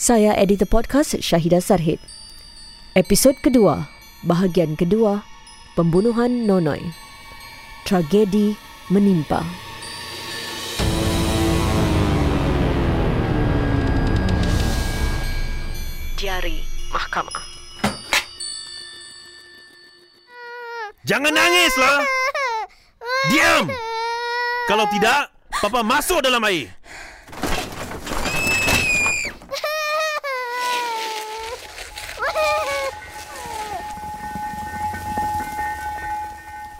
Saya editor podcast Syahida Sarhid. Episod kedua, bahagian kedua, pembunuhan Nonoy. Tragedi menimpa. Diari Mahkamah. Jangan nangislah. Diam. Kalau tidak, papa masuk dalam air.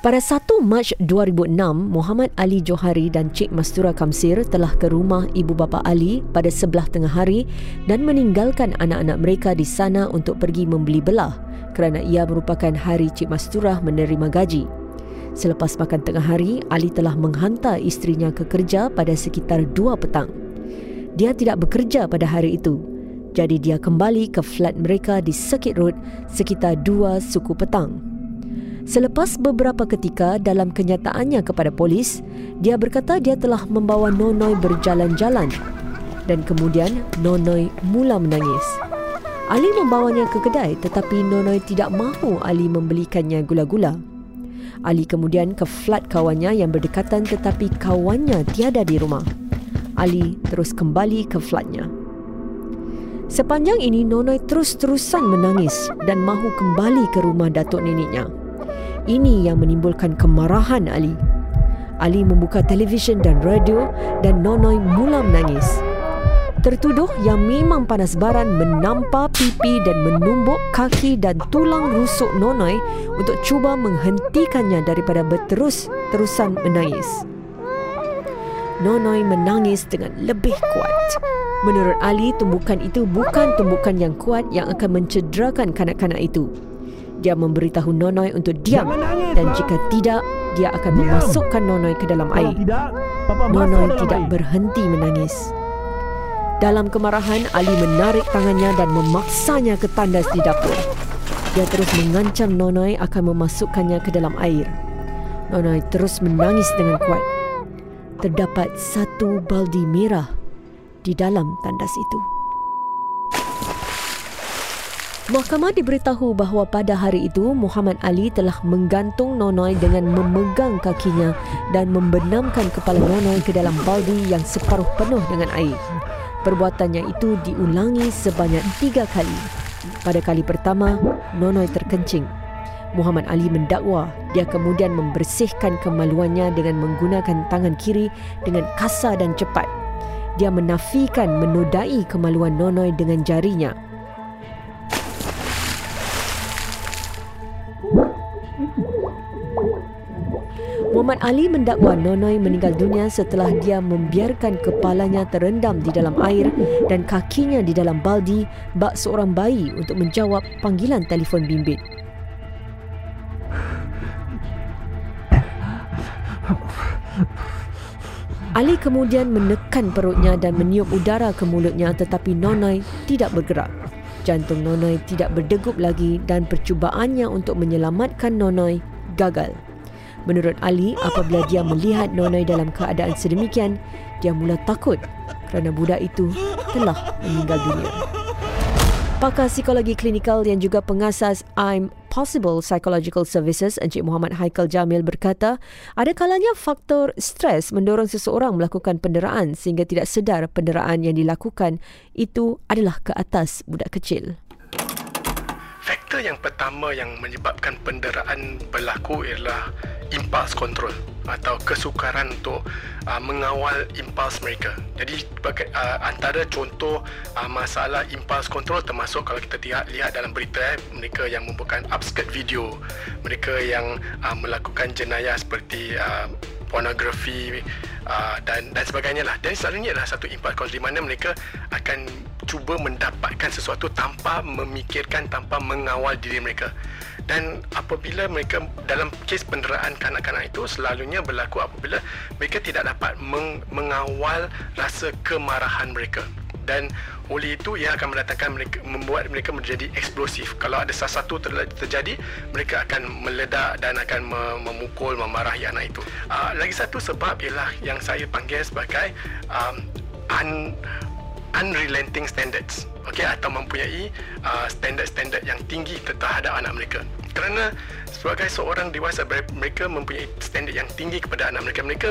Pada 1 Mac 2006, Muhammad Ali Johari dan Cik Mastura Kamsir telah ke rumah ibu bapa Ali pada sebelah tengah hari dan meninggalkan anak-anak mereka di sana untuk pergi membeli belah kerana ia merupakan hari Cik Mastura menerima gaji. Selepas makan tengah hari, Ali telah menghantar isterinya ke kerja pada sekitar 2 petang. Dia tidak bekerja pada hari itu. Jadi dia kembali ke flat mereka di Circuit Road sekitar 2 suku petang. Selepas beberapa ketika dalam kenyataannya kepada polis, dia berkata dia telah membawa Nonoy berjalan-jalan dan kemudian Nonoy mula menangis. Ali membawanya ke kedai tetapi Nonoy tidak mahu Ali membelikannya gula-gula. Ali kemudian ke flat kawannya yang berdekatan tetapi kawannya tiada di rumah. Ali terus kembali ke flatnya. Sepanjang ini Nonoy terus-terusan menangis dan mahu kembali ke rumah datuk neneknya. Ini yang menimbulkan kemarahan Ali. Ali membuka televisyen dan radio dan Nonoy mula menangis. Tertuduh yang memang panas baran menampar pipi dan menumbuk kaki dan tulang rusuk Nonoy untuk cuba menghentikannya daripada berterus-terusan menangis. Nonoy menangis dengan lebih kuat. Menurut Ali, tumbukan itu bukan tumbukan yang kuat yang akan mencederakan kanak-kanak itu. Dia memberitahu Nonoy untuk diam dan jika tidak, dia akan memasukkan Nonoy ke dalam air. Nonoy tidak berhenti menangis. Dalam kemarahan, Ali menarik tangannya dan memaksanya ke tandas di dapur. Dia terus mengancam Nonoy akan memasukkannya ke dalam air. Nonoy terus menangis dengan kuat. Terdapat satu baldi merah di dalam tandas itu. Mahkamah diberitahu bahawa pada hari itu Muhammad Ali telah menggantung Nonoy dengan memegang kakinya dan membenamkan kepala Nonoy ke dalam baldi yang separuh penuh dengan air. Perbuatannya itu diulangi sebanyak tiga kali. Pada kali pertama, Nonoy terkencing. Muhammad Ali mendakwa dia kemudian membersihkan kemaluannya dengan menggunakan tangan kiri dengan kasar dan cepat. Dia menafikan menodai kemaluan Nonoy dengan jarinya. Muhammad Ali mendakwa Nonoy meninggal dunia setelah dia membiarkan kepalanya terendam di dalam air dan kakinya di dalam baldi bak seorang bayi untuk menjawab panggilan telefon bimbit. Ali kemudian menekan perutnya dan meniup udara ke mulutnya tetapi Nonoy tidak bergerak. Jantung Nonoy tidak berdegup lagi dan percubaannya untuk menyelamatkan Nonoy gagal. Menurut Ali, apabila dia melihat Nonoy dalam keadaan sedemikian, dia mula takut kerana budak itu telah meninggal dunia. Pakar psikologi klinikal yang juga pengasas I'm Possible Psychological Services Encik Muhammad Haikal Jamil berkata, ada kalanya faktor stres mendorong seseorang melakukan penderaan sehingga tidak sedar penderaan yang dilakukan itu adalah ke atas budak kecil. Faktor yang pertama yang menyebabkan penderaan berlaku ialah impuls control atau kesukaran untuk uh, mengawal impuls mereka. Jadi uh, antara contoh uh, masalah impuls control termasuk kalau kita lihat, lihat dalam berita eh, mereka yang membuatkan upskirt video, mereka yang uh, melakukan jenayah seperti uh, pornografi uh, dan dan sebagainya lah. Dan selalunya adalah satu impuls control di mana mereka akan cuba mendapatkan sesuatu tanpa memikirkan, tanpa mengawal diri mereka dan apabila mereka dalam kes penderaan kanak-kanak itu selalunya berlaku apabila mereka tidak dapat meng- mengawal rasa kemarahan mereka. Dan oleh itu ia akan mendatangkan mereka membuat mereka menjadi eksplosif. Kalau ada sesuatu ter- terjadi mereka akan meledak dan akan memukul memarahi anak itu. Uh, lagi satu sebab ialah yang saya panggil sebagai um, un- unrelenting standards. Okey atau mempunyai uh, standard-standard yang tinggi terhadap anak mereka. Kerana sebagai seorang dewasa mereka mempunyai standard yang tinggi kepada anak mereka. Mereka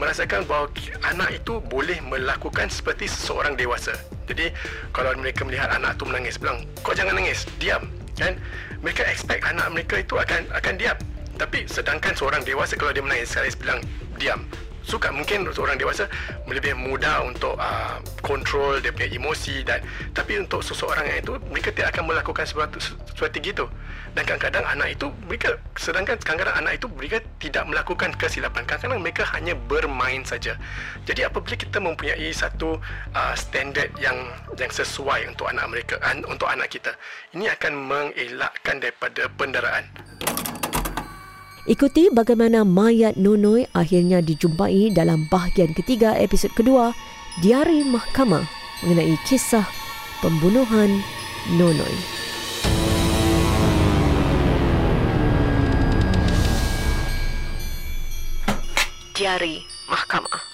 merasakan bahawa anak itu boleh melakukan seperti seorang dewasa. Jadi kalau mereka melihat anak itu menangis bilang kau jangan nangis diam. Kan? Mereka expect anak mereka itu akan akan diam. Tapi sedangkan seorang dewasa kalau dia menangis saya bilang diam suka mungkin seorang dewasa lebih mudah untuk uh, kontrol dia punya emosi dan tapi untuk seseorang yang itu mereka tidak akan melakukan sesuatu sesuatu gitu. Dan kadang-kadang anak itu mereka sedangkan kadang-kadang anak itu mereka tidak melakukan kesilapan. Kadang-kadang mereka hanya bermain saja. Jadi apabila kita mempunyai satu uh, standard yang yang sesuai untuk anak mereka untuk anak kita ini akan mengelakkan daripada penderaan Ikuti bagaimana mayat Nonoi akhirnya dijumpai dalam bahagian ketiga episod kedua Diari Mahkamah mengenai kisah pembunuhan Nonoi. Diari Mahkamah